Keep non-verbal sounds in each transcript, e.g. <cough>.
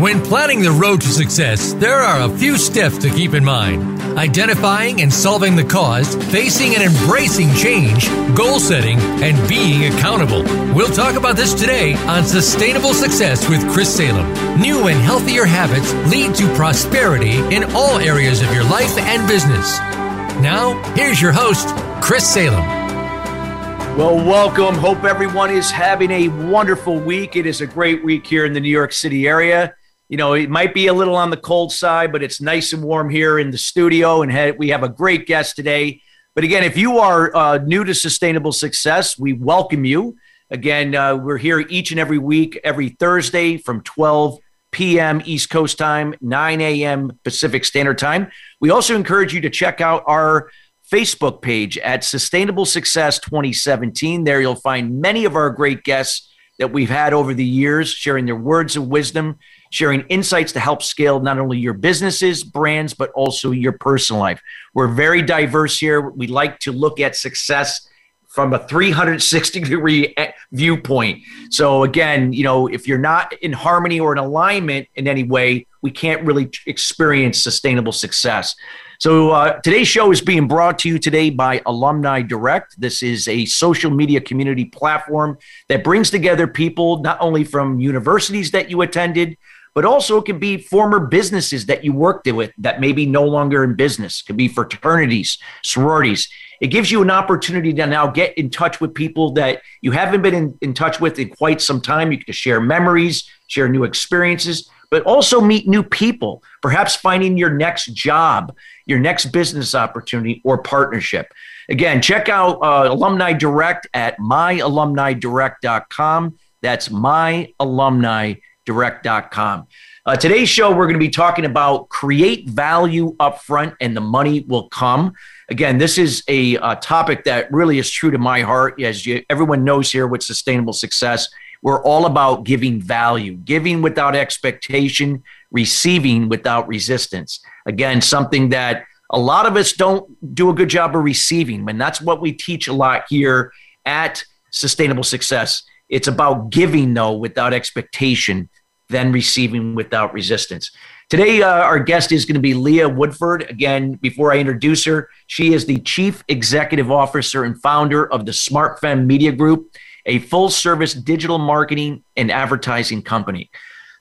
When planning the road to success, there are a few steps to keep in mind identifying and solving the cause, facing and embracing change, goal setting, and being accountable. We'll talk about this today on Sustainable Success with Chris Salem. New and healthier habits lead to prosperity in all areas of your life and business. Now, here's your host, Chris Salem. Well, welcome. Hope everyone is having a wonderful week. It is a great week here in the New York City area you know, it might be a little on the cold side, but it's nice and warm here in the studio. And we have a great guest today. But again, if you are uh, new to sustainable success, we welcome you. Again, uh, we're here each and every week, every Thursday from 12 p.m. East Coast time, 9 a.m. Pacific Standard Time. We also encourage you to check out our Facebook page at Sustainable Success 2017. There you'll find many of our great guests that we've had over the years sharing their words of wisdom sharing insights to help scale not only your businesses, brands, but also your personal life. We're very diverse here. We like to look at success from a 360 degree viewpoint. So again, you know, if you're not in harmony or in alignment in any way, we can't really experience sustainable success. So uh, today's show is being brought to you today by Alumni Direct. This is a social media community platform that brings together people not only from universities that you attended, but also it can be former businesses that you worked with that may be no longer in business. It could be fraternities, sororities. It gives you an opportunity to now get in touch with people that you haven't been in, in touch with in quite some time. You can share memories, share new experiences, but also meet new people, perhaps finding your next job, your next business opportunity or partnership. Again, check out uh, Alumni Direct at myalumnidirect.com. That's myalumni.com direct.com. Uh, today's show, we're going to be talking about create value upfront and the money will come. Again, this is a, a topic that really is true to my heart. As you, everyone knows here with sustainable success, we're all about giving value, giving without expectation, receiving without resistance. Again, something that a lot of us don't do a good job of receiving. And that's what we teach a lot here at Sustainable Success. It's about giving, though, without expectation, then receiving without resistance. Today, uh, our guest is going to be Leah Woodford. Again, before I introduce her, she is the Chief Executive Officer and founder of the Smart SmartFem Media Group, a full service digital marketing and advertising company.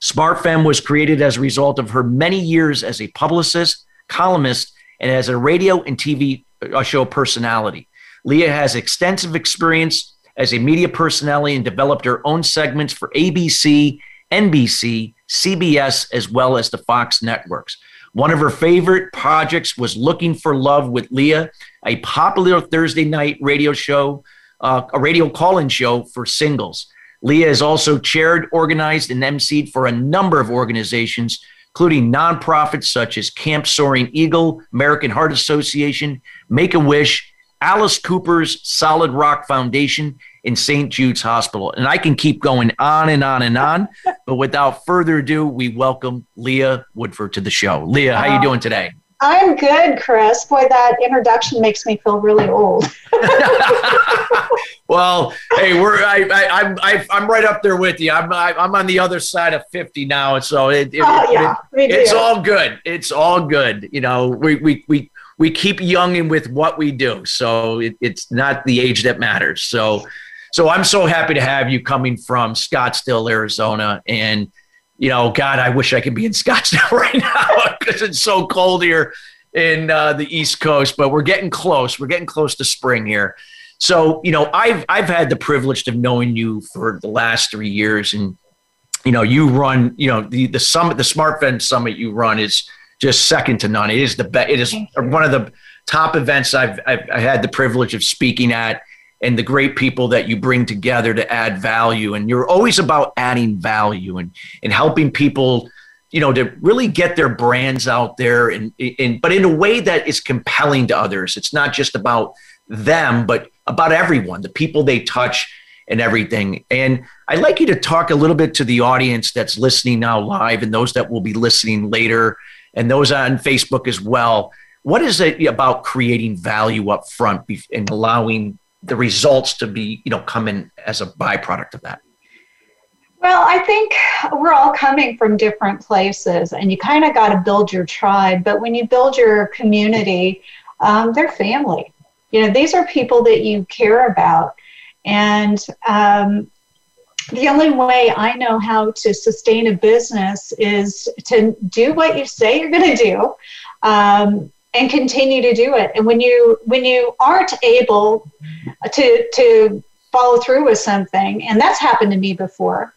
Smart SmartFem was created as a result of her many years as a publicist, columnist, and as a radio and TV uh, show personality. Leah has extensive experience as a media personality and developed her own segments for ABC, NBC, CBS, as well as the Fox networks. One of her favorite projects was Looking for Love with Leah, a popular Thursday night radio show, uh, a radio call in show for singles. Leah has also chaired, organized, and emceed for a number of organizations, including nonprofits such as Camp Soaring Eagle, American Heart Association, Make a Wish, Alice Cooper's Solid Rock Foundation, in St. Jude's Hospital. And I can keep going on and on and on. <laughs> but without further ado, we welcome Leah Woodford to the show. Leah, how are you uh, doing today? I'm good, Chris. Boy, that introduction makes me feel really old. <laughs> <laughs> well, hey, we're I, I, I'm I, am i am right up there with you. I'm I, am i am on the other side of 50 now, so it, it, oh, yeah, it, it's all good. It's all good. You know, we we we we keep young and with what we do, so it, it's not the age that matters. So so I'm so happy to have you coming from Scottsdale, Arizona. And, you know, God, I wish I could be in <laughs> Scottsdale right now <laughs> because it's so cold here in uh, the East Coast, but we're getting close. We're getting close to spring here. So, you know, I've, I've had the privilege of knowing you for the last three years and, you know, you run, you know, the, the summit, the SmartFem summit you run is just second to none. It is the best. It is one of the top events I've, I've, I've had the privilege of speaking at and the great people that you bring together to add value. And you're always about adding value and, and helping people, you know, to really get their brands out there and, and but in a way that is compelling to others. It's not just about them, but about everyone, the people they touch and everything. And I'd like you to talk a little bit to the audience that's listening now live and those that will be listening later and those on Facebook as well. What is it about creating value up front and allowing the results to be, you know, come in as a byproduct of that? Well, I think we're all coming from different places, and you kind of got to build your tribe. But when you build your community, um, they're family. You know, these are people that you care about. And um, the only way I know how to sustain a business is to do what you say you're going to do um, and continue to do it. And when you when you aren't able to to follow through with something, and that's happened to me before,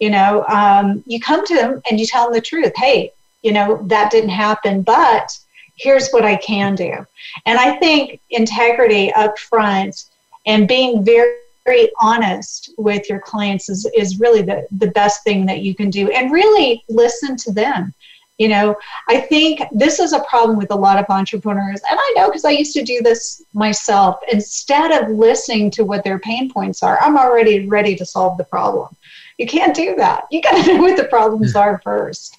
you know, um, you come to them and you tell them the truth. Hey, you know that didn't happen, but here's what I can do. And I think integrity up front and being very very honest with your clients is, is really the, the best thing that you can do and really listen to them. You know i think this is a problem with a lot of entrepreneurs and i know because i used to do this myself. Instead of listening to what their pain points are i'm already ready to solve the problem. You can't do that. You got to know what the problems hmm. are first.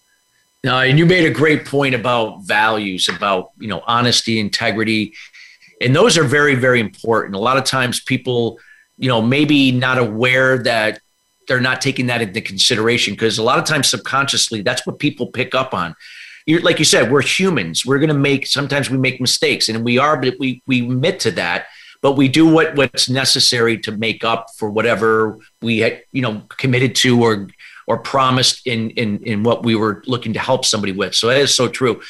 No and you made a great point about values about you know honesty integrity and those are very very important. A lot of times people you know, maybe not aware that they're not taking that into consideration because a lot of times subconsciously that's what people pick up on. You're, like you said, we're humans. We're going to make sometimes we make mistakes, and we are, but we we admit to that. But we do what what's necessary to make up for whatever we had, you know, committed to or or promised in in in what we were looking to help somebody with. So that is so true.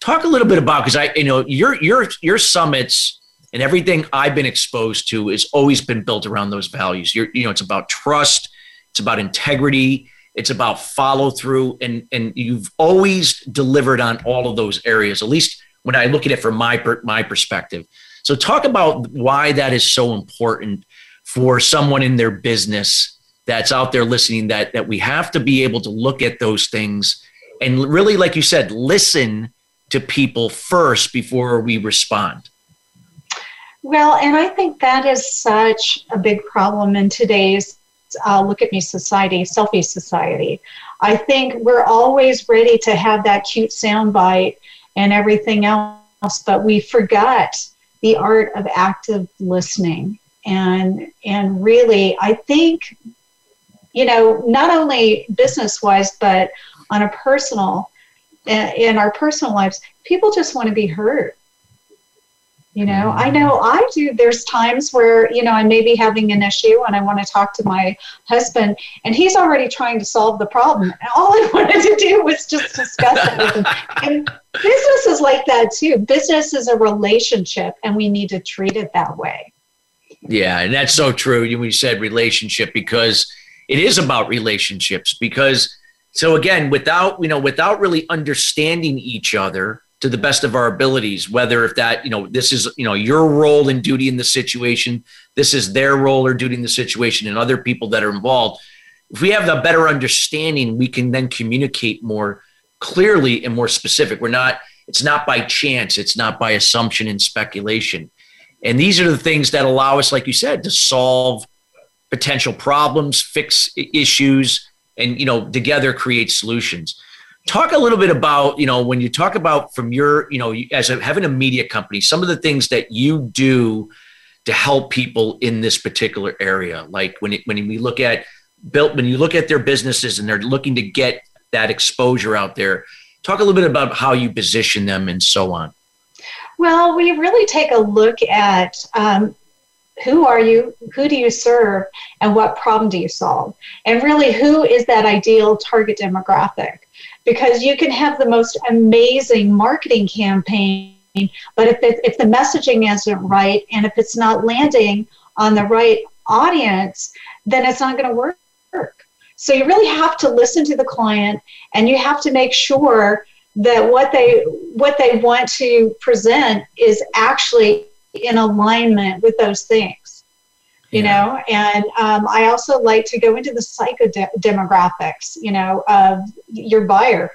Talk a little bit about because I, you know, your your your summits and everything I've been exposed to has always been built around those values. You're, you know, it's about trust, it's about integrity, it's about follow through, and and you've always delivered on all of those areas. At least when I look at it from my my perspective. So talk about why that is so important for someone in their business that's out there listening. That that we have to be able to look at those things and really, like you said, listen to people first before we respond. Well, and I think that is such a big problem in today's uh, look at me society, selfie society. I think we're always ready to have that cute soundbite and everything else, but we forgot the art of active listening. And and really, I think, you know, not only business wise, but on a personal, in our personal lives, people just want to be heard you know, mm-hmm. I know I do. There's times where, you know, I may be having an issue and I want to talk to my husband and he's already trying to solve the problem. And all I <laughs> wanted to do was just discuss it with him. And business is like that too. Business is a relationship and we need to treat it that way. Yeah, and that's so true. You said relationship because it is about relationships because so again, without, you know, without really understanding each other, to the best of our abilities whether if that you know this is you know your role and duty in the situation this is their role or duty in the situation and other people that are involved. If we have a better understanding we can then communicate more clearly and more specific. We're not it's not by chance. It's not by assumption and speculation. And these are the things that allow us like you said to solve potential problems fix issues and you know together create solutions talk a little bit about you know when you talk about from your you know as a, having a media company some of the things that you do to help people in this particular area. Like when it, when we look at built when you look at their businesses and they're looking to get that exposure out there talk a little bit about how you position them and so on. Well we really take a look at um, who are you who do you serve and what problem do you solve? And really who is that ideal target demographic because you can have the most amazing marketing campaign, but if, it, if the messaging isn't right and if it's not landing on the right audience, then it's not going to work. So you really have to listen to the client and you have to make sure that what they what they want to present is actually in alignment with those things you yeah. know and um, i also like to go into the psycho demographics you know of your buyer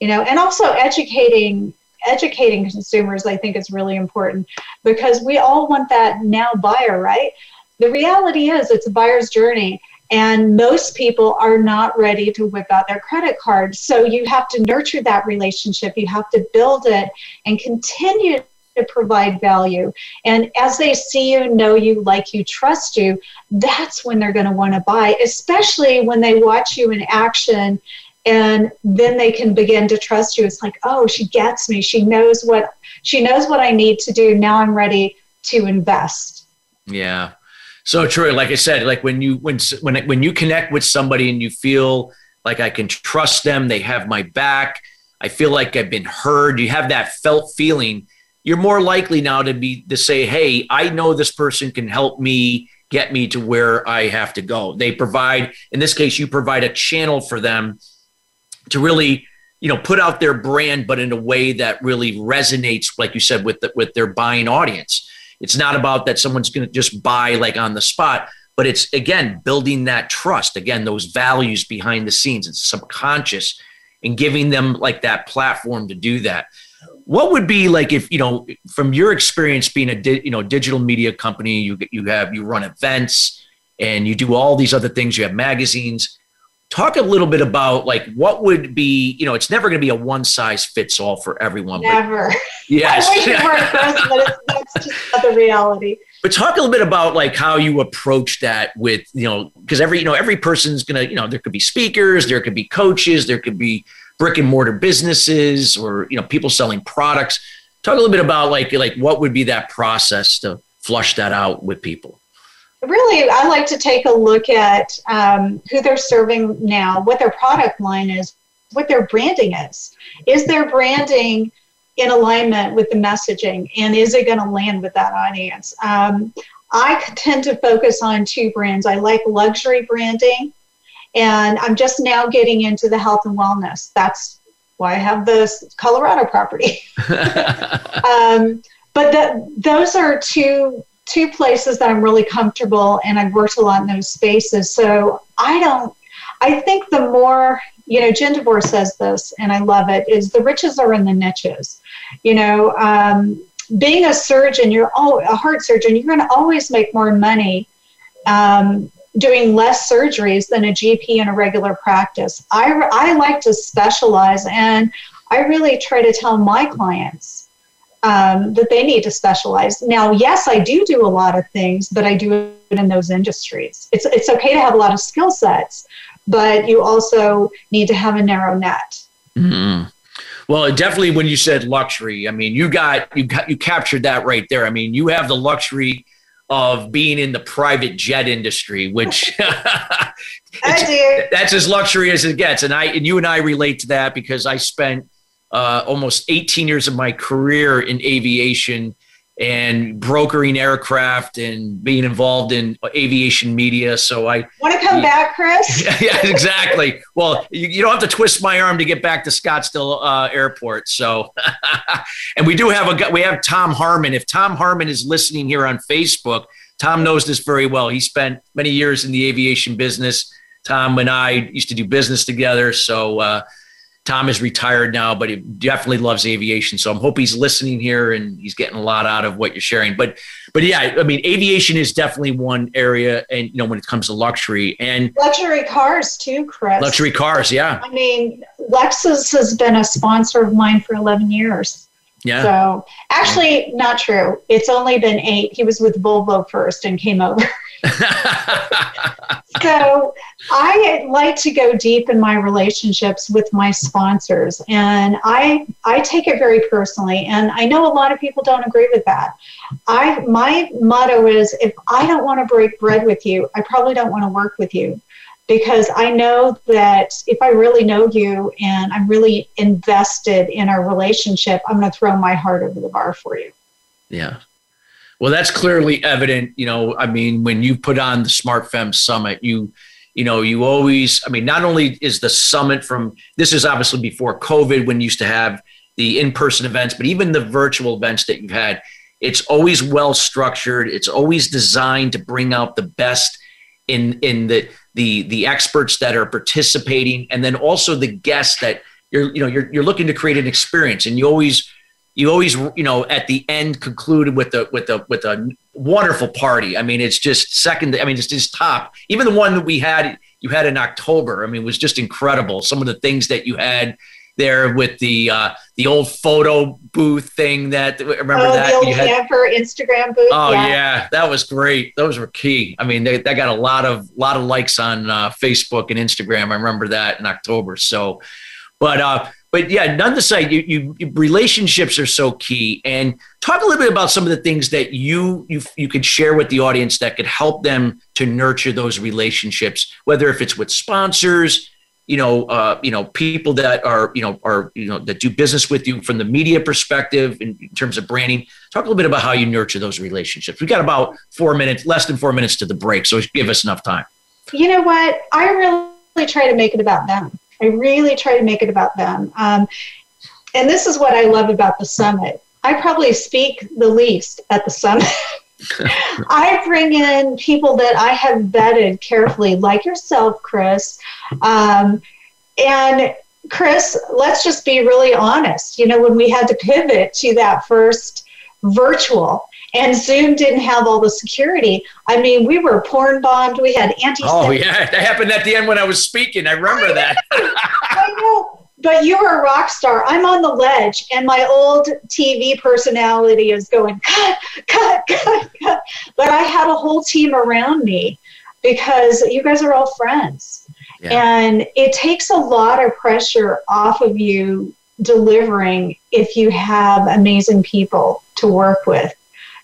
you know and also educating educating consumers i think is really important because we all want that now buyer right? The reality is it's a buyer's journey and most people are not ready to whip out their credit card. So you have to nurture that relationship. You have to build it and continue to provide value. And as they see you, know you, like you, trust you, that's when they're going to want to buy, especially when they watch you in action and then they can begin to trust you. It's like, oh, she gets me. She knows what she knows what I need to do. Now I'm ready to invest. Yeah. So true. Like I said, like when you when when when you connect with somebody and you feel like I can trust them, they have my back, I feel like I've been heard, you have that felt feeling, you're more likely now to be to say, "Hey, I know this person can help me get me to where I have to go." They provide in this case you provide a channel for them to really you know put out their brand but in a way that really resonates like you said with the, with their buying audience it's not about that someone's going to just buy like on the spot, but it's again building that trust. Again, those values behind the scenes. It's subconscious and giving them like that platform to do that. What would be like if you know from your experience being a di- you know digital media company, you you have you run events and you do all these other things. You have magazines. Talk a little bit about like what would be you know it's never going to be a one size fits all for everyone never. Yes. <laughs> I wish it were first, but it's, that's just not the reality. But talk a little bit about like how you approach that with you know because every you know every person's gonna you know there could be speakers there could be coaches there could be brick and mortar businesses or you know people selling products talk a little bit about like like what would be that process to flush that out with people really, I like to take a look at um, who they're serving now, what their product line is, what their branding is. Is their branding in alignment with the messaging, and is it going to land with that audience? Um, I tend to focus on two brands. I like luxury branding, and I'm just now getting into the health and wellness. That's why I have this Colorado property. <laughs> um, but the, those are two two places that I'm really comfortable and I've worked a lot in those spaces. So I don't, I think the more, you know, Jen DeVore says this and I love it is the riches are in the niches. You know, um, being a surgeon, you're oh, a heart surgeon, you're going to always make more money um, doing less surgeries than a GP in a regular practice. I, I like to specialize and I really try to tell my clients um, that they need to specialize. Now, yes, I do do a lot of things, but I do it in those industries. It's it's okay to have a lot of skill sets, but you also need to have a narrow net. Mm-hmm. Well, definitely when you said luxury, I mean, you got you got you captured that right there. I mean, you have the luxury of being in the private jet industry, which <laughs> <laughs> That's as luxury as it gets, and I and you and I relate to that because I spent uh, almost 18 years of my career in aviation and brokering aircraft and being involved in aviation media. So I want to come yeah, back, Chris. <laughs> yeah, exactly. well, you, you, don't have to twist my arm to get back to Scottsdale uh, Airport. So, <laughs> and we do have a we have Tom Harmon. If Tom Harmon is listening here on Facebook, Tom knows this very well. He spent many years in the aviation business. Tom and I used to do business together. So. Uh, Tom is retired now, but he definitely loves aviation. So I'm hope he's listening here and he's getting a lot out of what you're sharing. But but yeah, I mean, aviation is definitely one area, and you know, when it comes to luxury and luxury cars too, Chris. Luxury cars, yeah. I mean, Lexus has been a sponsor of mine for 11 years. Yeah. So actually, not true. It's only been eight. He was with Volvo first and came over. <laughs> <laughs> so I like to go deep in my relationships with my sponsors and I I take it very personally and I know a lot of people don't agree with that. I my motto is if I don't want to break bread with you, I probably don't want to work with you because I know that if I really know you and I'm really invested in our relationship, I'm going to throw my heart over the bar for you. Yeah. Well, that's clearly evident. You know, I mean, when you put on the Smart Fem Summit, you, you know, you always, I mean, not only is the summit from, this is obviously before COVID when you used to have the in person events, but even the virtual events that you've had, it's always well structured. It's always designed to bring out the best in, in the, the, the experts that are participating and then also the guests that you're, you know, you're, you're looking to create an experience and you always, you always you know at the end concluded with the with the with a wonderful party i mean it's just second i mean it's just top even the one that we had you had in october i mean was just incredible some of the things that you had there with the uh, the old photo booth thing that remember oh, that the old had, camper Instagram booth. Oh yeah. yeah. that was great. Those were key. I mean, they, they got a lot of lot of likes on uh, Facebook and Instagram. I remember that in October. So, but uh, but yeah, none to say you, you relationships are so key. And talk a little bit about some of the things that you you you could share with the audience that could help them to nurture those relationships, whether if it's with sponsors you know, uh, you know, people that are, you know, are, you know, that do business with you from the media perspective in, in, terms of branding. Talk a little bit about how you nurture those relationships. We've got about four minutes, less than four minutes to the break, so give us enough time. You know what? I really try to make it about them. I really try to make it about them. Um, and this is what I love about the summit. I probably speak the least at the summit. <laughs> I bring in people that I have vetted carefully, like yourself, Chris. Um, and Chris, let's just be really honest. You know, when we had to pivot to that first virtual, and Zoom didn't have all the security. I mean, we were porn bombed. We had anti. Oh yeah, <laughs> that happened at the end when I was speaking. I remember I that. <laughs> I know but you're a rock star. I'm on the ledge, and my old TV personality is going, cut, cut, cut, cut. But I had a whole team around me because you guys are all friends. Yeah. And it takes a lot of pressure off of you delivering if you have amazing people to work with.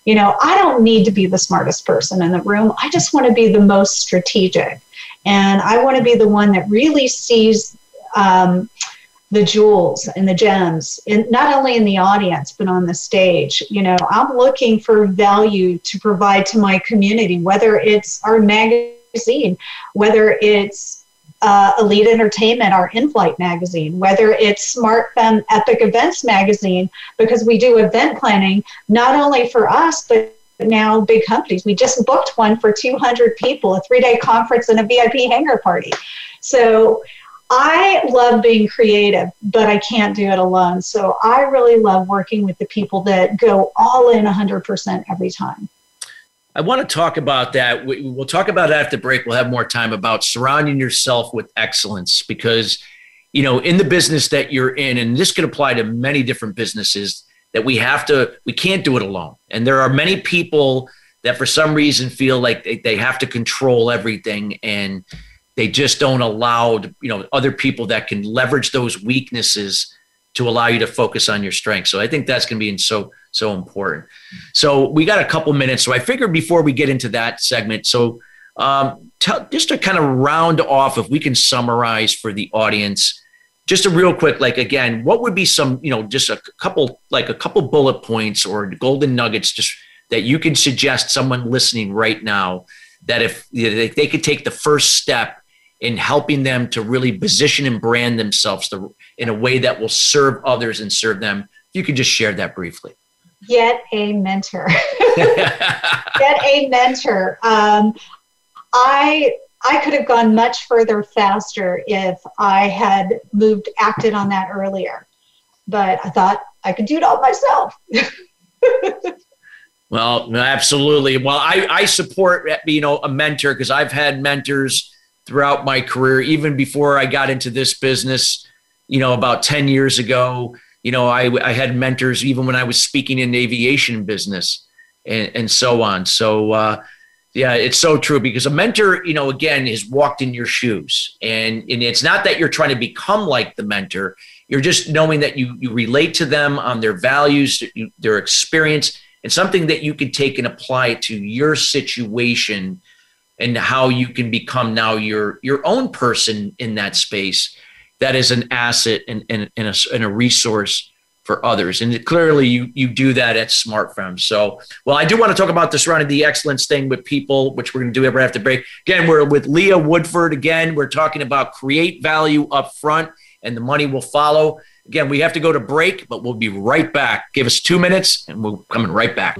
You know, I don't need to be the smartest person in the room. I just want to be the most strategic. And I want to be the one that really sees um, the jewels and the gems, in, not only in the audience, but on the stage. You know, I'm looking for value to provide to my community, whether it's our magazine, whether it's uh, Elite Entertainment, our in flight magazine, whether it's Smart Fem Epic Events magazine, because we do event planning not only for us, but now big companies. We just booked one for 200 people, a three day conference and a VIP hangar party. So I love being creative, but I can't do it alone. So I really love working with the people that go all in 100% every time. I want to talk about that. We'll talk about it after break. We'll have more time about surrounding yourself with excellence because, you know, in the business that you're in, and this could apply to many different businesses, that we have to, we can't do it alone. And there are many people that for some reason feel like they, they have to control everything. And, they just don't allow you know other people that can leverage those weaknesses to allow you to focus on your strengths. So I think that's going to be so so important. So we got a couple minutes. So I figured before we get into that segment, so um, tell, just to kind of round off, if we can summarize for the audience, just a real quick, like again, what would be some you know just a couple like a couple bullet points or golden nuggets just that you can suggest someone listening right now that if you know, they, they could take the first step in helping them to really position and brand themselves to, in a way that will serve others and serve them. If You could just share that briefly. Get a mentor. <laughs> Get a mentor. Um, I I could have gone much further faster if I had moved acted on that earlier, but I thought I could do it all myself. <laughs> well, absolutely. Well, I I support you know a mentor because I've had mentors throughout my career, even before I got into this business, you know, about 10 years ago. You know, I, I had mentors even when I was speaking in aviation business and, and so on. So, uh, yeah, it's so true because a mentor, you know, again, has walked in your shoes. And, and it's not that you're trying to become like the mentor, you're just knowing that you, you relate to them on their values, their experience, and something that you can take and apply to your situation and how you can become now your your own person in that space that is an asset and, and, and, a, and a resource for others. And clearly you you do that at smart SmartFem. So, well, I do want to talk about the surrounding the excellence thing with people, which we're going to do right after break. Again, we're with Leah Woodford. Again, we're talking about create value up front and the money will follow. Again, we have to go to break, but we'll be right back. Give us two minutes and we're coming right back.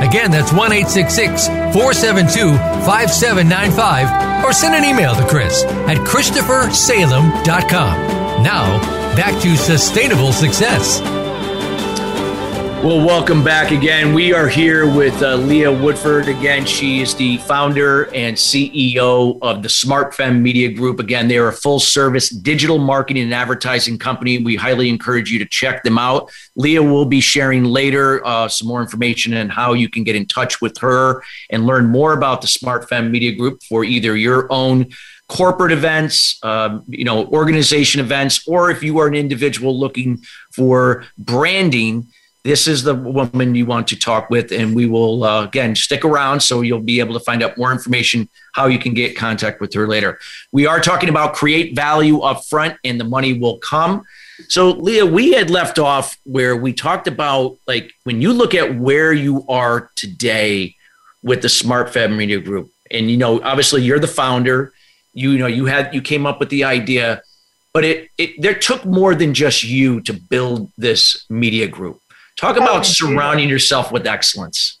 Again, that's 1 866 472 5795. Or send an email to Chris at ChristopherSalem.com. Now, back to Sustainable Success. Well, welcome back again. We are here with uh, Leah Woodford. Again, she is the founder and CEO of the Smart Fem Media Group. Again, they are a full service digital marketing and advertising company. We highly encourage you to check them out. Leah will be sharing later uh, some more information on how you can get in touch with her and learn more about the Smart Fem Media Group for either your own corporate events, um, you know, organization events, or if you are an individual looking for branding this is the woman you want to talk with and we will uh, again stick around so you'll be able to find out more information how you can get contact with her later. We are talking about create value up front and the money will come. So leah we had left off where we talked about like when you look at where you are today with the smart fem media group and you know obviously you're the founder you know you had you came up with the idea but it, it there took more than just you to build this media group Talk about surrounding yourself with excellence.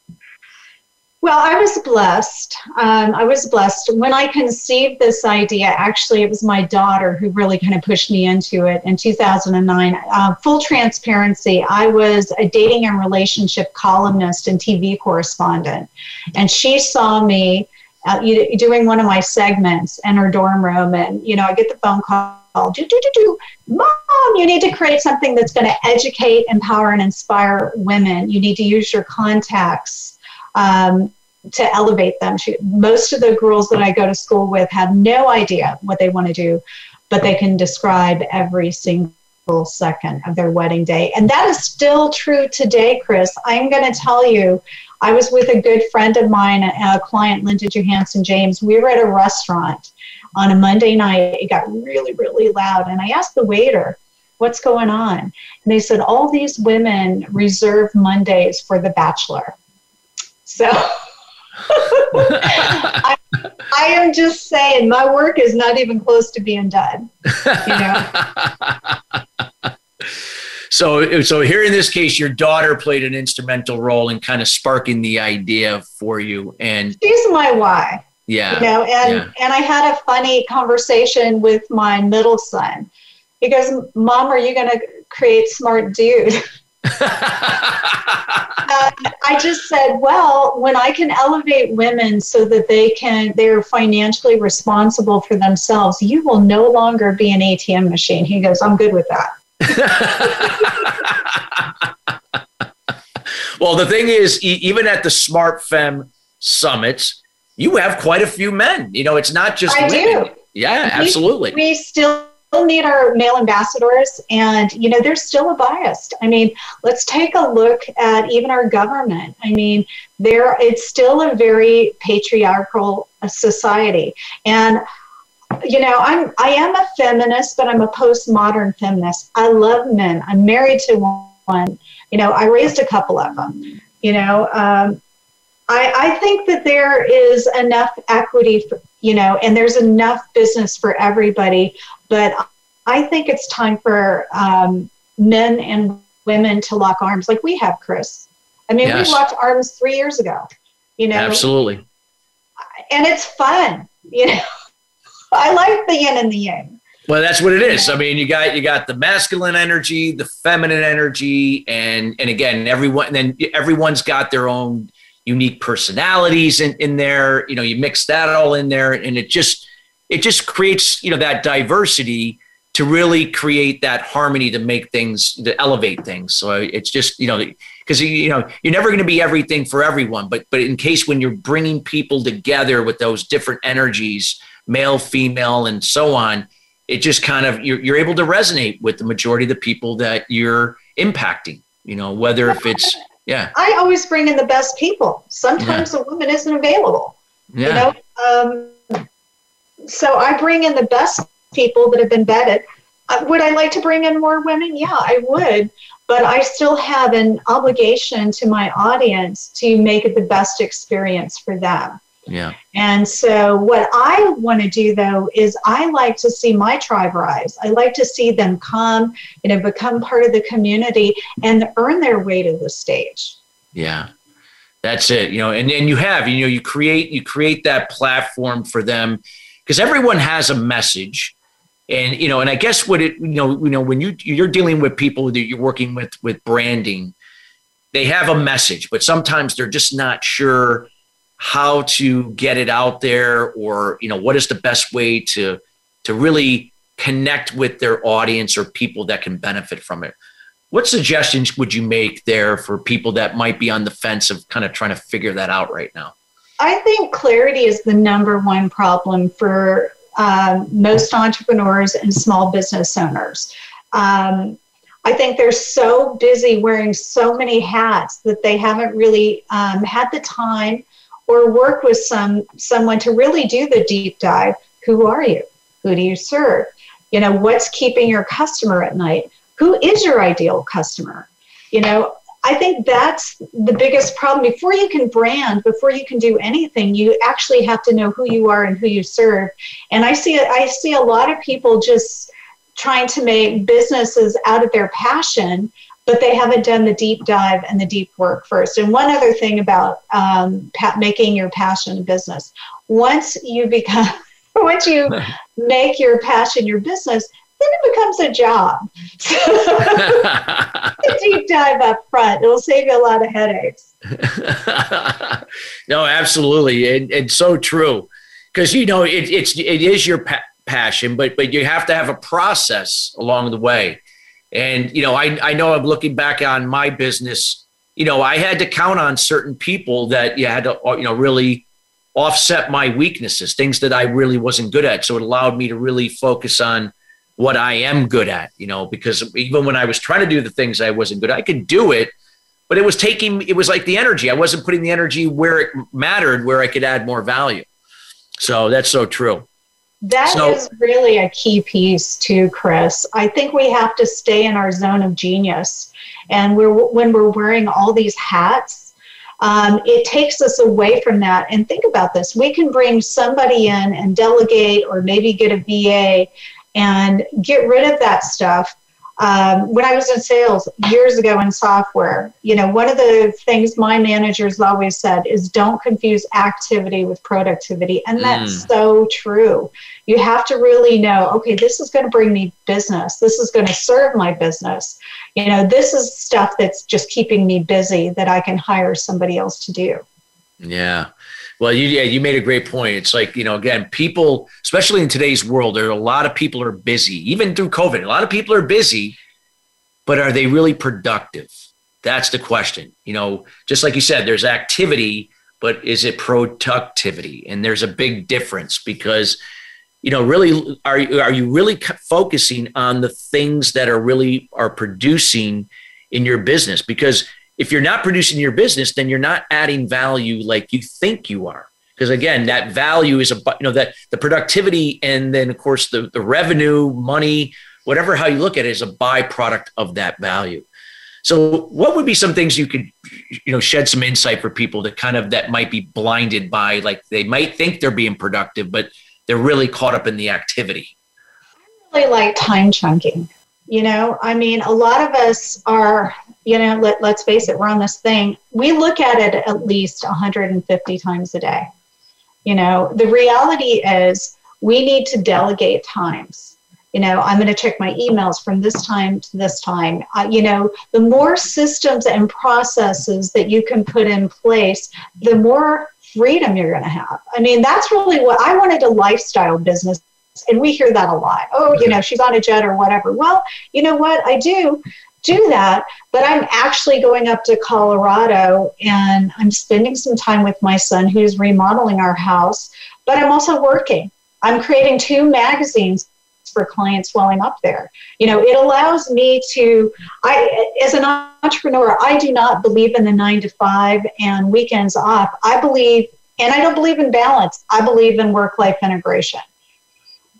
Well, I was blessed. Um, I was blessed. When I conceived this idea, actually, it was my daughter who really kind of pushed me into it in 2009. Uh, full transparency, I was a dating and relationship columnist and TV correspondent. And she saw me uh, doing one of my segments in her dorm room. And, you know, I get the phone call do, do, do, do. Mom, you need to create something that's going to educate, empower, and inspire women. You need to use your contacts um, to elevate them. She, most of the girls that I go to school with have no idea what they want to do, but they can describe every single second of their wedding day. And that is still true today, Chris. I'm going to tell you, I was with a good friend of mine, a client, Linda Johansson James. We were at a restaurant on a Monday night, it got really, really loud. And I asked the waiter, what's going on? And they said, all these women reserve Mondays for The Bachelor. So <laughs> I, I, am just saying, my work is not even close to being done. You know? <laughs> so, so here in this case, your daughter played an instrumental role in kind of sparking the idea for you. And she's my why. Yeah. You know, and yeah. and I had a funny conversation with my middle son. He goes, "Mom, are you going to create smart dude?" <laughs> <laughs> I just said, well, when I can elevate women so that they can, they're financially responsible for themselves, you will no longer be an ATM machine. He goes, I'm good with that. <laughs> well, the thing is, even at the Smart Fem summits, you have quite a few men. You know, it's not just I women. Do. Yeah, we, absolutely. We still need our male ambassadors and you know there's still a bias i mean let's take a look at even our government i mean there it's still a very patriarchal uh, society and you know i'm i am a feminist but i'm a postmodern feminist i love men i'm married to one you know i raised a couple of them you know um, I, I think that there is enough equity, for, you know, and there's enough business for everybody. But I think it's time for um, men and women to lock arms like we have, Chris. I mean, yes. we locked arms three years ago, you know. Absolutely. And it's fun, you know. <laughs> I like the yin and the yang. Well, that's what it is. I mean, you got you got the masculine energy, the feminine energy, and and again, everyone. And then everyone's got their own unique personalities in, in there. You know, you mix that all in there, and it just it just creates you know that diversity to really create that harmony to make things to elevate things. So it's just you know because you know you're never going to be everything for everyone, but but in case when you're bringing people together with those different energies, male, female, and so on, it just kind of you're, you're able to resonate with the majority of the people that you're impacting. You know, whether if it's yeah. I always bring in the best people. Sometimes yeah. a woman isn't available. Yeah. You know, um, so I bring in the best people that have been vetted. Uh, would I like to bring in more women? Yeah, I would. But I still have an obligation to my audience to make it the best experience for them. Yeah. And so, what I want to do though is I like to see my tribe rise. I like to see them come, you know, become part of the community and earn their way to the stage. Yeah. That's it. You know, and, and you have, you know, you create you create that platform for them because everyone has a message. And you know, and I guess what it, you know, you know, when you you're dealing with people that you're working with with branding, they have a message, but sometimes they're just not sure how to get it out there or you know what is the best way to to really connect with their audience or people that can benefit from it. What suggestions would you make there for people that might be on the fence of kind of trying to figure that out right now? I think clarity is the number one problem for um, most entrepreneurs and small business owners. Um, I think they're so busy wearing so many hats that they haven't really um, had the time or work with some someone to really do the deep dive. Who are you? Who do you serve? You know what's keeping your customer at night? Who is your ideal customer? You know i think that's the biggest problem. Before you can brand before you can do anything you actually have to know who you are and who you serve. And i see i see a lot of people just trying to make businesses out of their passion but they haven't done the deep dive and the deep work first. And one other thing about um, pa- making your passion a business, once you become, <laughs> once you <laughs> make your passion your business, then it becomes a job. <laughs> a deep dive up front, it'll save you a lot of headaches. no, absolutely, and, and so true, because you know it, it's it is your pa- passion, but but you have to have a process along the way and, you know, I, I know I'm looking back on my business, you know, I had to count on certain people that you had to, uh, you know, really offset my weaknesses, things that I really wasn't good at. So it allowed me to really focus on what I am good at, you know, because even when I was trying to do the things I wasn't good, I could do it, but it was taking, it was like the energy. I wasn't putting the energy where it mattered, where I could add more value. So that's so true. That so, is really a key piece too, Chris. I think we have to stay in our zone of genius. And we're, when we're wearing all these hats, um, it takes us away from that. And think about this we can bring somebody in and delegate or maybe get a VA and get rid of that stuff um, when I was in sales years ago in software, you know, one of the things my managers always said is don't confuse activity with productivity. And that's mm. so true. You have to really know, okay, this is going to bring me business. This is going to serve my business. You know, this is stuff that's just keeping me busy that I can hire somebody else to do. Yeah. Well, you yeah, you made a great point. It's like you know, again, people, especially in today's world, there are a lot of people are busy. Even through COVID, a lot of people are busy, but are they really productive? That's the question. You know, just like you said, there's activity, but is it productivity? And there's a big difference because, you know, really, are are you really focusing on the things that are really are producing in your business? Because if you're not producing your business, then you're not adding value like you think you are. Because again, that value is a you know that the productivity and then of course the the revenue, money, whatever how you look at it is a byproduct of that value. So what would be some things you could you know shed some insight for people that kind of that might be blinded by like they might think they're being productive, but they're really caught up in the activity. I really like time chunking. You know, I mean, a lot of us are, you know, let, let's face it, we're on this thing. We look at it at least 150 times a day. You know, the reality is we need to delegate times you know i'm going to check my emails from this time to this time uh, you know the more systems and processes that you can put in place the more freedom you're going to have i mean that's really what i wanted a lifestyle business and we hear that a lot oh you know she's on a jet or whatever well you know what i do do that but i'm actually going up to colorado and i'm spending some time with my son who's remodeling our house but i'm also working i'm creating two magazines for clients while I'm up there. You know, it allows me to, I, as an entrepreneur, I do not believe in the nine to five and weekends off. I believe, and I don't believe in balance, I believe in work life integration.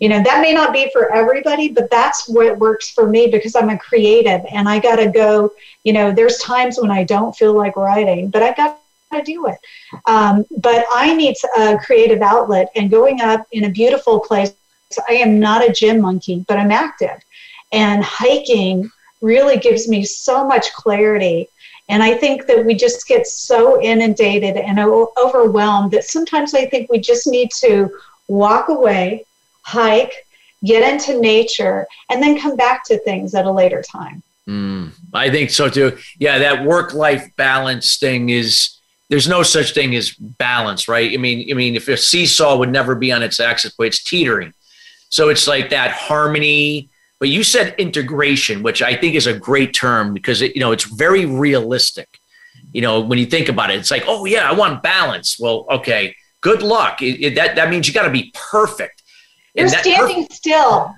You know, that may not be for everybody, but that's what works for me because I'm a creative and I got to go. You know, there's times when I don't feel like writing, but I got to do it. Um, but I need a creative outlet, and going up in a beautiful place I am not a gym monkey, but I'm active. And hiking really gives me so much clarity. And I think that we just get so inundated and overwhelmed that sometimes I think we just need to walk away, hike, get into nature, and then come back to things at a later time. Mm, I think so too. Yeah, that work life balance thing is there's no such thing as balance, right? I mean, I mean, if a seesaw would never be on its axis, but it's teetering. So it's like that harmony. But you said integration, which I think is a great term because it, you know it's very realistic. You know, when you think about it, it's like, oh yeah, I want balance. Well, okay, good luck. It, it, that that means you got to be perfect. You're standing perf- still.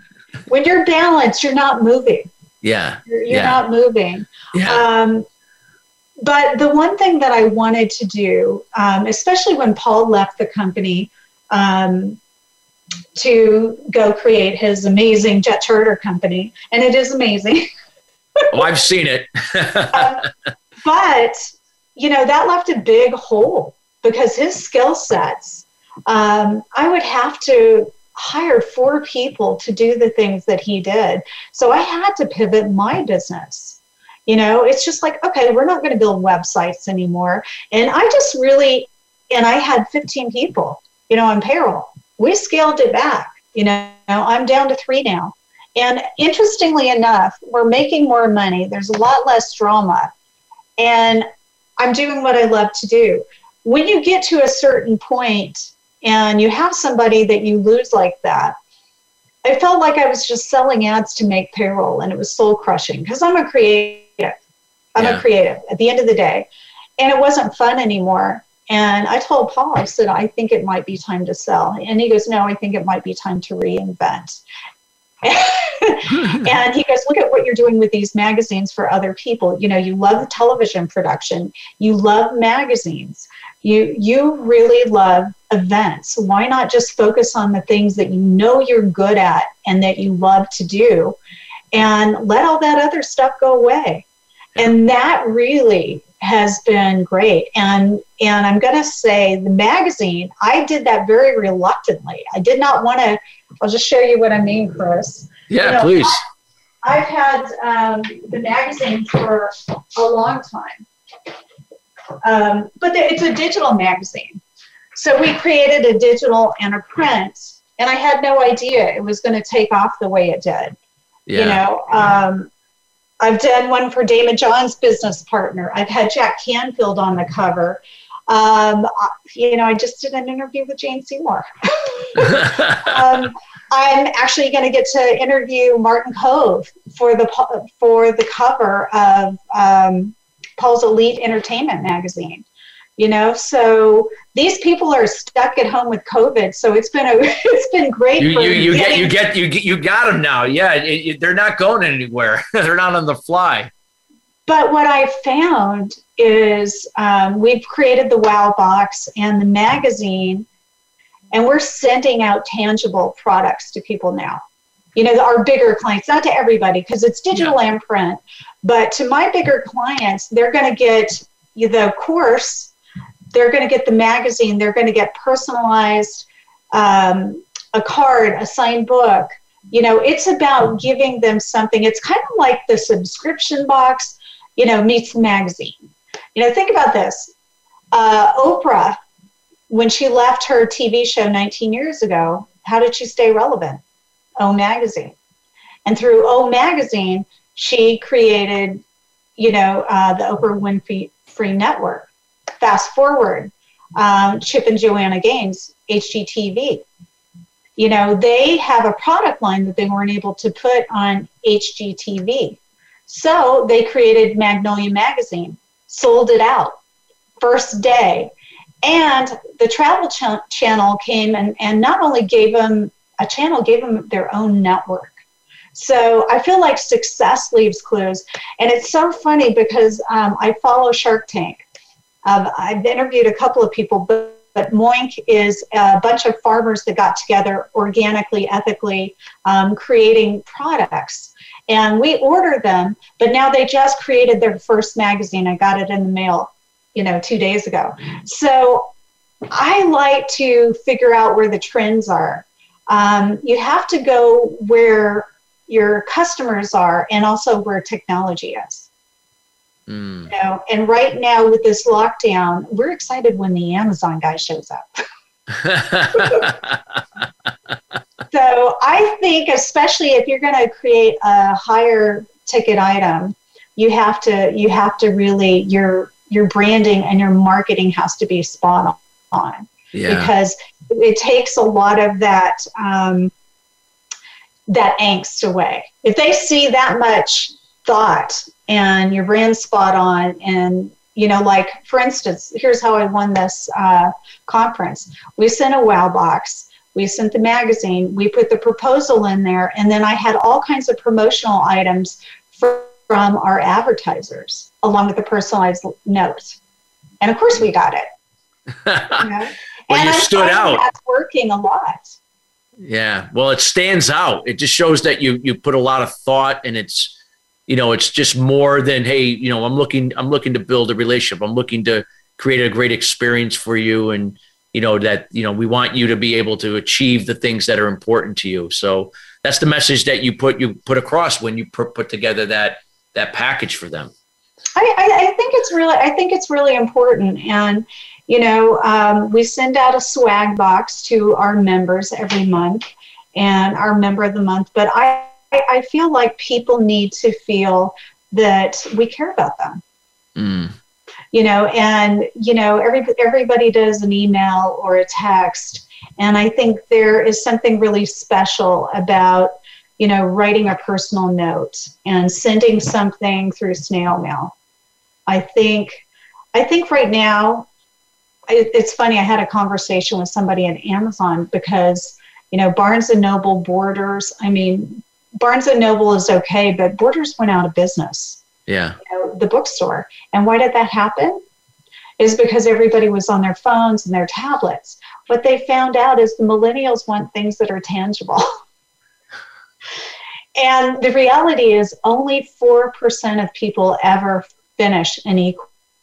When you're balanced, you're not moving. Yeah, you're, you're yeah. not moving. Yeah. Um, but the one thing that I wanted to do, um, especially when Paul left the company, um, to go create his amazing jet charter company, and it is amazing. <laughs> oh, I've seen it. um, but you know that left a big hole because his skill sets. Um, I would have to hire four people to do the things that he did, so I had to pivot my business. You know, it's just like okay, we're not going to build websites anymore, and I just really, and I had 15 people, you know, on payroll we scaled it back. You know, I'm down to three now. And interestingly enough, we're making more money. There's a lot less drama. And I'm doing what I love to do. When you get to a certain point and you have somebody that you lose like that, I felt like I was just selling ads to make payroll and it was soul crushing because I'm a creative. I'm yeah. a creative at the end of the day. And it wasn't fun anymore. And I told Paul, I said, I think it might be time to sell. And he goes, No, I think it might be time to reinvent. <laughs> and he goes, Look at what you're doing with these magazines for other people. You know, you love television production, you love magazines, you you really love events. Why not just focus on the things that you know you're good at and that you love to do and let all that other stuff go away? And that really has been great. And and I'm going to say the magazine, I did that very reluctantly. I did not want to. I'll just show you what I mean, Chris. Yeah, you know, please. I, I've had um, the magazine for a long time, um, but it's a digital magazine. So we created a digital and a print, and I had no idea it was going to take off the way it did. Yeah. You know, um, I've done one for Daymond John's business partner. I've had Jack Canfield on the cover. Um, you know, I just did an interview with Jane Seymour. <laughs> um, I'm actually going to get to interview Martin Kove for the for the cover of um, Paul's Elite Entertainment magazine you know? So these people are stuck at home with covid so it's been a <laughs> it's been great you, you, you get you get you get you got them now. Yeah it, it, they're not going anywhere. <laughs> They're not on the fly. But what i found is um, we've created the wow box and the magazine and we're sending out tangible products to people now. You know our bigger clients not to everybody because it's digital yeah. and print but to my bigger clients they're going to get the course they're going to get the magazine, they're going to get personalized, um, a card, a signed book. You know, it's about giving them something. It's kind of like the subscription box, you know, meets the magazine. You know, think about this. Uh, Oprah, when she left her TV show 19 years ago, how did she stay relevant? O Magazine. And through O Magazine, she created, you know, uh, the Oprah Winfrey Free Network. Fast forward, um, Chip and Joanna Gaines, HGTV. You know, they have a product line that they weren't able to put on HGTV. So they created Magnolia Magazine, sold it out first day. And the Travel ch- Channel came and, and not only gave them a channel, gave them their own network. So I feel like success leaves clues. And it's so funny because um, I follow Shark Tank. Um, I've interviewed a couple of people, but, but Moink is a bunch of farmers that got together organically, ethically, um, creating products. And we order them, but now they just created their first magazine. I got it in the mail, you know, two days ago. So I like to figure out where the trends are. Um, you have to go where your customers are and also where technology is. Mm. You know, and right now with this lockdown, we're excited when the Amazon guy shows up. <laughs> <laughs> so I think, especially if you're going to create a higher ticket item, you have to you have to really your your branding and your marketing has to be spot on yeah. because it takes a lot of that um, that angst away. If they see that much thought and your brand spot on. And you know like for instance here's how i won this uh, conference. We sent a wow box. We sent the magazine. We put the proposal in there. And then i had all kinds of promotional items for, from our advertisers along with the personalized note and of course we got it. <laughs> You know? well, and you I stood out. that's working a lot. Yeah. Well, it stands out. It just shows that you you put a lot of thought and it's you know, it's just more than hey, you know, I'm looking I'm looking to build a relationship. I'm looking to create a great experience for you and you know that you know we want you to be able to achieve the things that are important to you. So that's the message that you put you put across when you put, put together that that package for them. I, I, I think it's really I think it's really important and you know, um, we send out a swag box to our members every month and our member of the month. But I, I feel like people need to feel that we care about them. Mm. You know, and you know, every everybody does an email or a text, and I think there is something really special about you know writing a personal note and sending something through snail mail. I think I think right now it, it's funny. I had a conversation with somebody at Amazon because you know Barnes and Noble, Borders. I mean, Barnes and Noble is okay, but Borders went out of business. Yeah. You know, the bookstore. And why did that happen? Is because everybody was on their phones and their tablets. What they found out is the millennials want things that are tangible. <laughs> and the reality is only 4% of people ever finish an e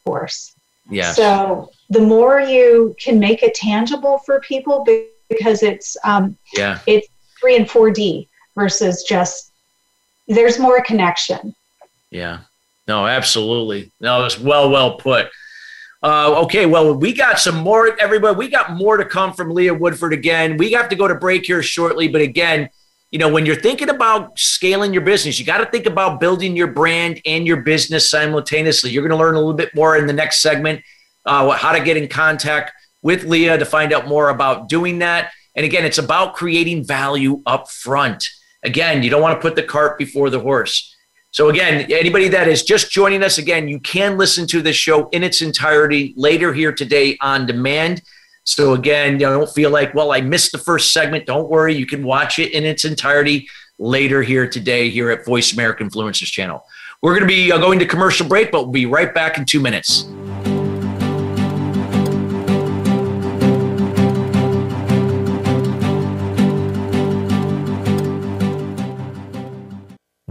course. Yeah. So the more you can make it tangible for people because it's um, yeah it's three and four D versus just there's more connection. Yeah. No, absolutely. No, it's well, well put. Uh, okay, well, we got some more, everybody. We got more to come from Leah Woodford again. We have to go to break here shortly, but again, you know, when you're thinking about scaling your business, you got to think about building your brand and your business simultaneously. You're going to learn a little bit more in the next segment uh, how to get in contact with Leah to find out more about doing that. And again, it's about creating value up front. Again, you don't want to put the cart before the horse. So, again, anybody that is just joining us, again, you can listen to this show in its entirety later here today on demand. So, again, you don't feel like, well, I missed the first segment. Don't worry. You can watch it in its entirety later here today here at Voice America Influencers channel. We're going to be uh, going to commercial break, but we'll be right back in two minutes.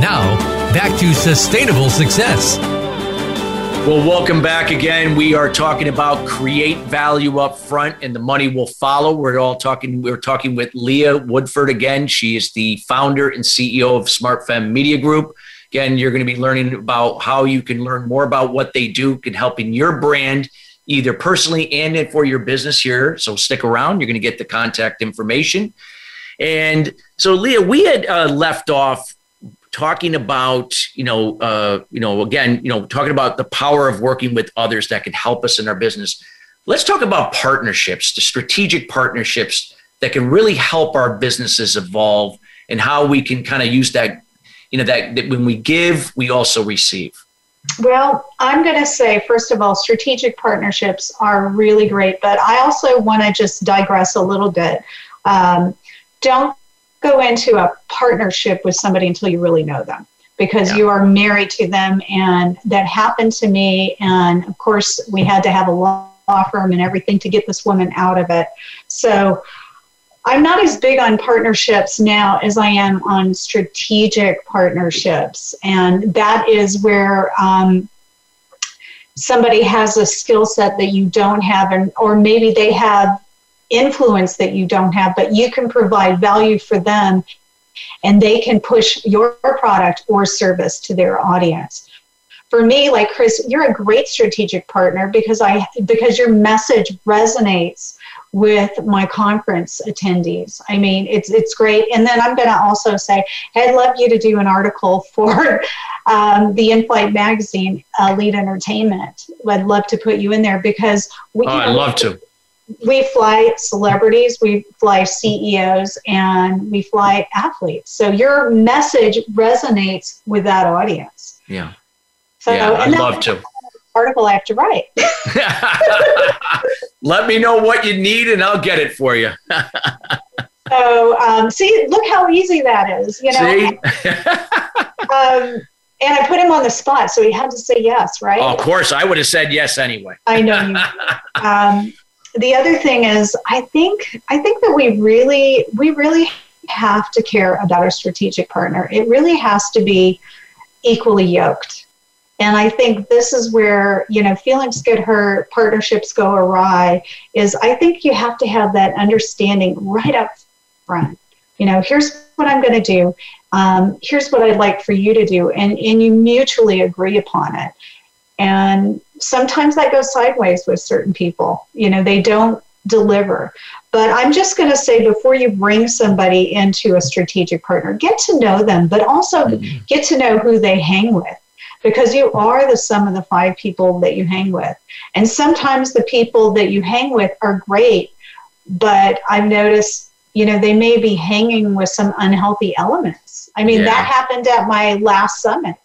Now, back to Sustainable Success. Well, welcome back again. We are talking about create value up front and the money will follow. We're all talking, we're talking with Leah Woodford again. She is the founder and CEO of Smart Fem Media Group. Again, you're going to be learning about how you can learn more about what they do can help in your brand, either personally and for your business here. So stick around. You're going to get the contact information. And so, Leah, we had uh, left off talking about you know uh, you know again you know talking about the power of working with others that can help us in our business let's talk about partnerships the strategic partnerships that can really help our businesses evolve and how we can kind of use that you know that, that when we give we also receive well, I'm going to say, first of all, strategic partnerships are really great, but I also want to just digress a little bit. Um, don't go into a partnership with somebody until you really know them because yeah. you are married to them. And that happened to me. And of course, we had to have a law firm and everything to get this woman out of it. So I'm not as big on partnerships now as I am on strategic partnerships. And that is where, um, somebody has a skill set that you don't have and or maybe they have influence that you don't have, but you can provide value for them and they can push your product or service to their audience. For me, like Chris, you're a great strategic partner because I because your message resonates with my conference attendees. I mean, it's it's great. And then I'm going to also say, hey, I'd love you to do an article <laughs> for um, the In-Flight magazine, uh, Lead Entertainment. I'd love to put you in there because we. Oh, I'd love to we fly celebrities, we fly CEOs, and we fly athletes. So your message resonates with that audience. Yeah. So, yeah, I'd love to. Article I have to write. <laughs> <laughs> Let me know what you need, and I'll get it for you. so, um, see, look how easy that is. You know. <laughs> um, and I put him on the spot, so he had to say yes, right? Oh, of course, I would have said yes anyway. I know you. um, the other thing is i think i think that we really we really have to care about our strategic partner. It really has to be equally yoked. And i think this is where you know feelings get hurt partnerships go awry is i think you have to have that understanding right up front. You know here's what i'm going to do. Um, here's what i'd like for you to do. And and you mutually agree upon it. And sometimes that goes sideways with certain people. You know, they don't deliver. But I'm just going to say before you bring somebody into a strategic partner, get to know them, but also mm-hmm. get to know who they hang with because you are the sum of the five people that you hang with. And sometimes the people that you hang with are great, but I've noticed, you know, they may be hanging with some unhealthy elements. I mean, yeah. that happened at my last summit.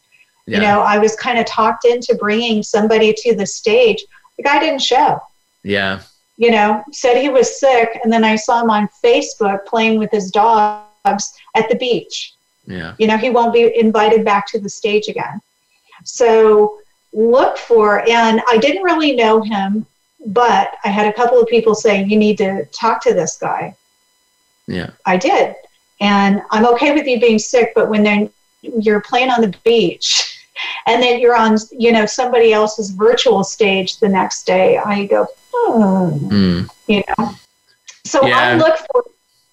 Yeah. You know, I was kind of talked into bringing somebody to the stage. The guy didn't show. Yeah. You know, said he was sick, and then I saw him on Facebook playing with his dogs at the beach. Yeah. You know, he won't be invited back to the stage again. So look for, and I didn't really know him, but I had a couple of people saying, you need to talk to this guy. Yeah. I did. And I'm okay with you being sick, but when then you're playing on the beach and then you're on you know somebody else's virtual stage the next day i go hmm, you know. So Yeah. I look for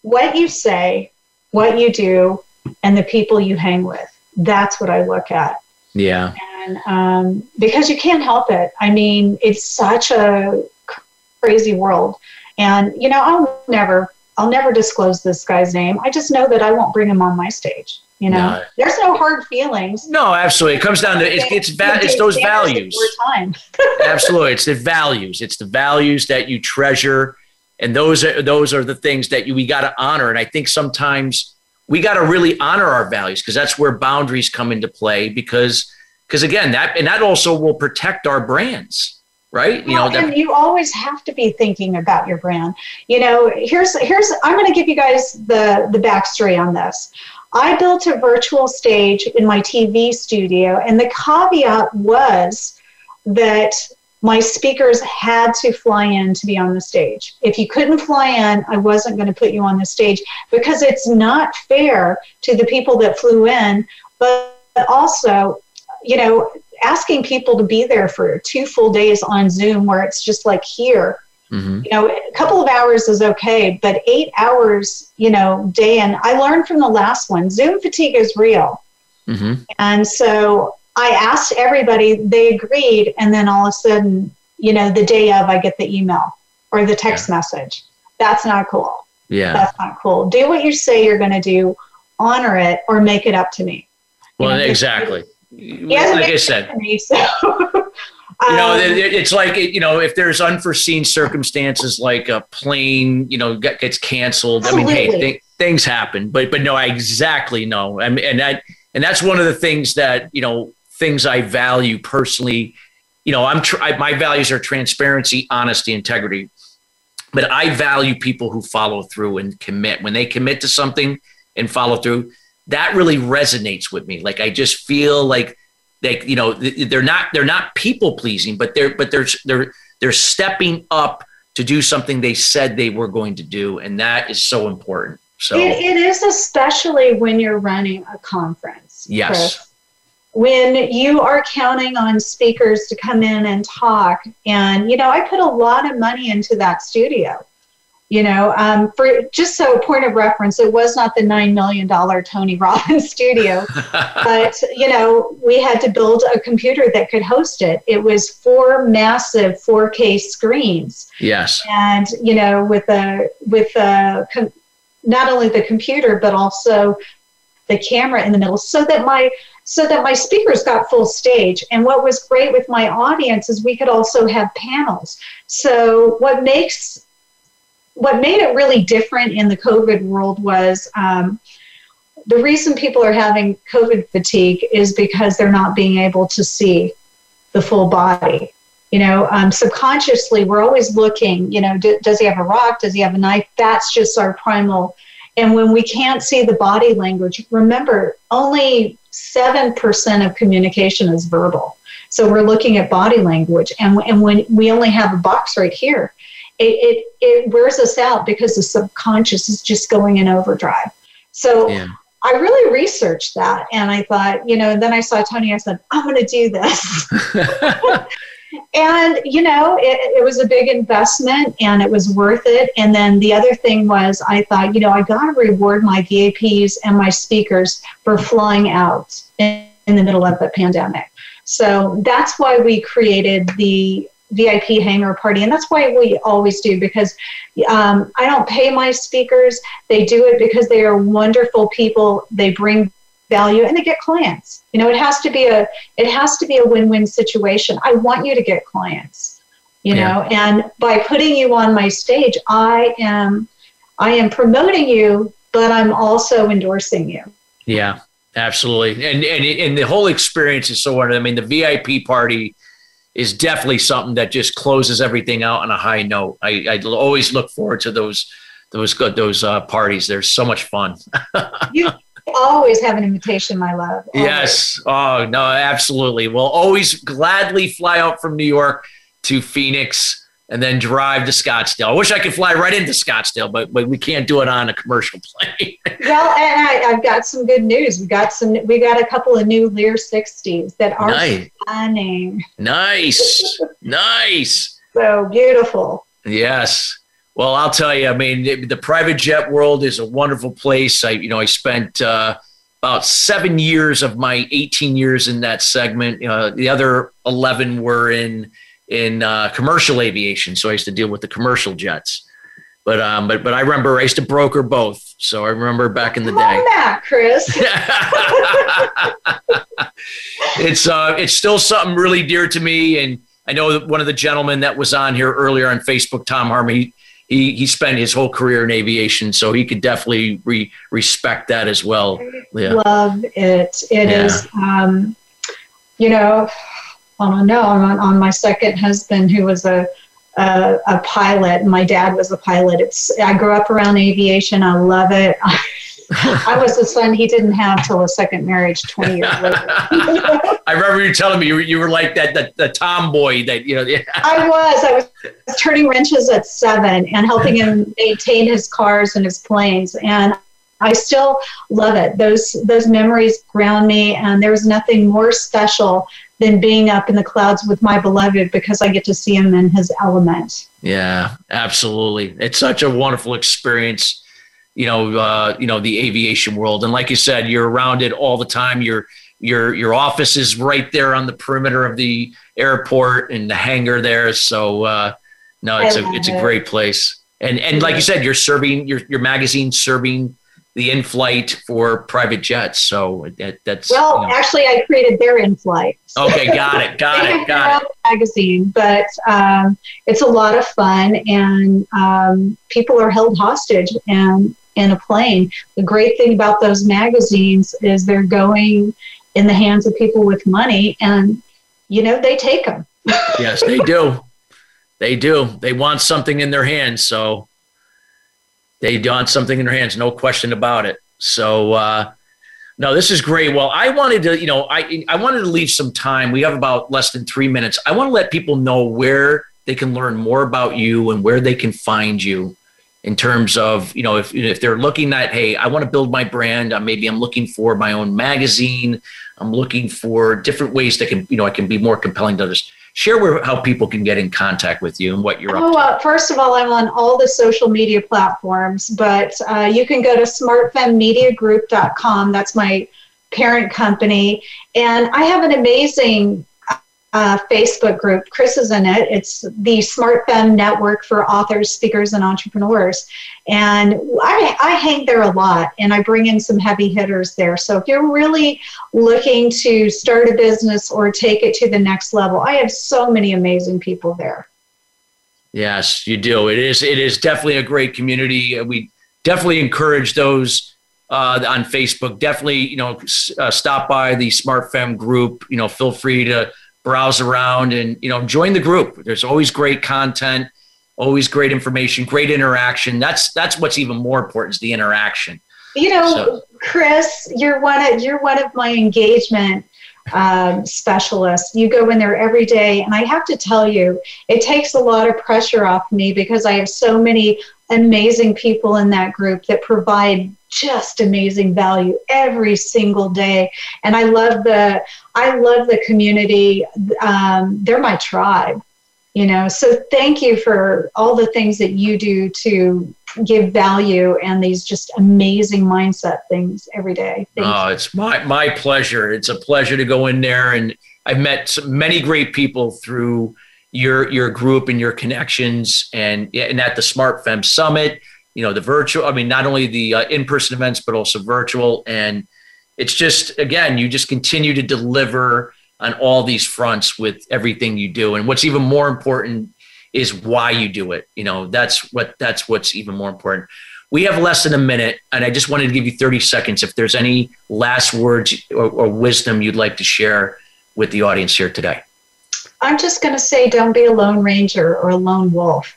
what you say, what you do, and the people you hang with. That's what I look at. Yeah. And um, because you can't help it. I mean, it's such a crazy world. And, you know, I'll never, I'll never disclose this guy's name. I just know that I won't bring him on my stage. You know, No. there's no hard feelings. No, absolutely. It comes down to it's it's, va- it's those values. <laughs> Absolutely, it's the values. It's the values that you treasure, and those are those are the things that you we got to honor. And I think sometimes we got to really honor our values because that's where boundaries come into play. Because because again, that and that also will protect our brands, right? You know, Well, that, and you always have to be thinking about your brand. You know, here's here's I'm going to give you guys the the backstory on this. I built a virtual stage in my TV studio, and the caveat was that my speakers had to fly in to be on the stage. If you couldn't fly in, I wasn't going to put you on the stage because it's not fair to the people that flew in, but also, you know, asking people to be there for two full days on Zoom where it's just like here, Mhm. you know, a couple of hours is okay, but eight hours, you know, day in. I learned from the last one, Zoom fatigue is real. Mhm. And so I asked everybody, they agreed, and then all of a sudden, you know, the day of, I get the email or the text message. That's not cool. yeah. That's not cool. Do what you say you're going to do, honor it, or make it up to me. Well, You know, exactly. Like I said, me, so. <laughs> you know um, it- it- it's like you know if there's unforeseen circumstances like a plane you know gets canceled i mean hey th- things happen but but no i exactly know. I mean, and that and that's one of the things that you know things i value personally. You know i'm tr- I, my values are transparency honesty integrity but i value people who follow through and commit. When they commit to something and follow through that really resonates with me like i just feel like like you know they're not they're not people pleasing but they're but they're they're they're stepping up to do something they said they were going to do and that is so important so It, it is especially when you're running a conference. Yes. Chris. When you are counting on speakers to come in and talk, and you know, I put a lot of money into that studio. You know, um, for just so a point of reference, it was not the nine million dollar Tony Robbins <laughs> studio, <laughs> but you know, we had to build a computer that could host it. It was four massive 4K screens. Yes. And you know with a with a com- not only the computer but also the camera in the middle so that my so that my speakers got full stage. And what was great with my audience is we could also have panels. So what makes what made it really different in the covid world was um, the reason people are having covid fatigue is because they're not being able to see the full body you know? Um, subconsciously we're always looking you know does he have a rock? Does he have a knife? That's just our primal. And when we can't see the body language remember only 7% of communication is verbal. So we're looking at body language. And, and when we only have a box right here it, it, it wears us out because the subconscious is just going in overdrive so yeah I really researched that and I thought, you know, and then I saw Tony, I said, I'm going to do this. <laughs> and, you know, it, it was a big investment and it was worth it. And then the other thing was, I thought, you know, I got to reward my VAPs and my speakers for flying out in, in the middle of the pandemic. So that's why we created the VIP hangar party. And that's why we always do because um, I don't pay my speakers. They do it because they are wonderful people. They bring value and they get clients. You know, it has to be a it has to be a win-win situation. I want you to get clients. You Yeah. know, and by putting you on my stage, I am I am promoting you, but I'm also endorsing you. Yeah, absolutely. And and and the whole experience is so wonderful. I mean, the VIP party is definitely something that just closes everything out on a high note. I I always look forward to those those good those uh, parties. They're so much fun. <laughs> You always have an invitation, my love. Always. Yes. Oh no, absolutely. We'll always gladly fly out from New York to Phoenix and then drive to Scottsdale. I wish I could fly right into Scottsdale, but but we can't do it on a commercial <laughs> plane. Well, and I, I've got some good news. We got some. We got a couple of new Lear 60s that are nice, stunning. nice, <laughs> nice. So beautiful. Yes. Well, I'll tell you. I mean, the, the private jet world is a wonderful place. I, you know, I spent uh, about seven years of my 18 years in that segment. Uh, the other 11 were in in uh, commercial aviation, so I used to deal with the commercial jets. But um, but but I remember I used to broker both, so I remember back in the Come day. on back, Chris. <laughs> <laughs> it's uh, it's still something really dear to me, and I know that one of the gentlemen that was on here earlier on Facebook, Tom Harmon, he he, he spent his whole career in aviation, so he could definitely re- respect that as well. Yeah. Love it. It yeah. is, um, you know, I don't know. I'm on, on my second husband, who was a a, a pilot. My dad was a pilot. It's I grew up around aviation. I love it. <laughs> I was the son he didn't have till a second marriage 20 years later. <laughs> I remember you telling me you were, you were like that, the, the tomboy that, you know. I was. I was turning wrenches at seven and helping him maintain his cars and his planes. And I still love it. Those, those memories ground me. And there was nothing more special than being up in the clouds with my beloved because I get to see him in his element. Yeah, absolutely. It's such a wonderful experience you know, uh, you know, the aviation world. And like you said, you're around it all the time. Your your your office is right there on the perimeter of the airport and the hangar there. So uh, no, it's a it's it. a great place. And and like you said, you're serving your your magazine serving the in-flight for private jets. So that, that's well, you know. actually, I created their in-flight. Okay, got it, got it, got it. Magazine, but um, it's a lot of fun, and um, people are held hostage, and in a plane. The great thing about those magazines is they're going in the hands of people with money and, you know, they take them. yes, they do. They do. They want something in their hands. So they don't something in their hands, no question about it. So, uh, no, this is great. Well, I wanted to, you know, I I wanted to leave some time. We have about less than three minutes. I want to let people know where they can learn more about you and where they can find you in terms of you know if if they're looking at hey I want to build my brand uh, maybe I'm looking for my own magazine I'm looking for different ways that can you know I can be more compelling to others share where how people can get in contact with you and what you're oh, uh, first of all I'm on all the social media platforms but uh, you can go to smartfemmediagroup.com that's my parent company. And I have an amazing uh, Facebook group. Chris is in it. It's the Smart Fem Network for authors, speakers, and entrepreneurs. And I, I hang there a lot and I bring in some heavy hitters there. So if you're really looking to start a business or take it to the next level, I have so many amazing people there. Yes, you do. It is. It is definitely a great community. We definitely encourage those uh, on Facebook. Definitely, you know, uh, stop by the Smart Fem group. You know, feel free to browse around and you know join the group. There's always great content always great information great interaction. That's that's what's even more important is the interaction. You know so. chris you're one of you're one of my engagement um, specialists. You go in there every day and i have to tell you it takes a lot of pressure off me because i have so many amazing people in that group that provide just amazing value every single day. And i love the i love the community. Um, they're my tribe you know? So thank you for all the things that you do to give value and these just amazing mindset things every day. Thank oh you. it's my my pleasure. It's a pleasure to go in there. And i've met many great people through your your group and your connections and and at the smart Fem summit you know the virtual i mean not only the uh, in-person events but also virtual. And it's just again you just continue to deliver on all these fronts with everything you do. And what's even more important is why you do it. You know that's what that's what's even more important. We have less than a minute and i just wanted to give you 30 seconds if there's any last words or, or wisdom you'd like to share with the audience here today. I'm just going to say don't be a lone ranger or a lone wolf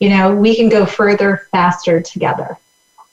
you know, we can go further faster together.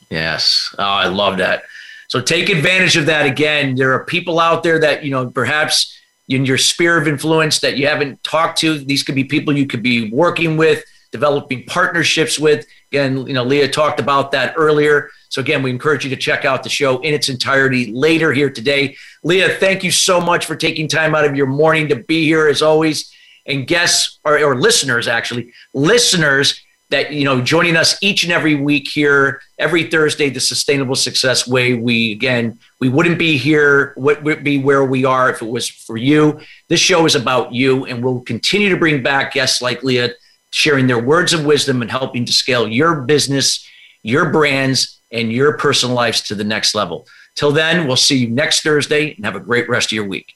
Yes. Oh, I love that. So take advantage of that again. There are people out there that, you know, perhaps in your sphere of influence that you haven't talked to. These could be people you could be working with, developing partnerships with. Again, you know, Leah talked about that earlier. So again, we encourage you to check out the show in its entirety later here today. Leah, thank you so much for taking time out of your morning to be here as always. and guests or, or listeners, actually, listeners that you know joining us each and every week here every thursday the sustainable success way. We again we wouldn't be here what would be where we are if it was for you. This show is about you and we'll continue to bring back guests like leah sharing their words of wisdom and helping to scale your business your brands and your personal lives to the next level. Till then we'll see you next thursday and have a great rest of your week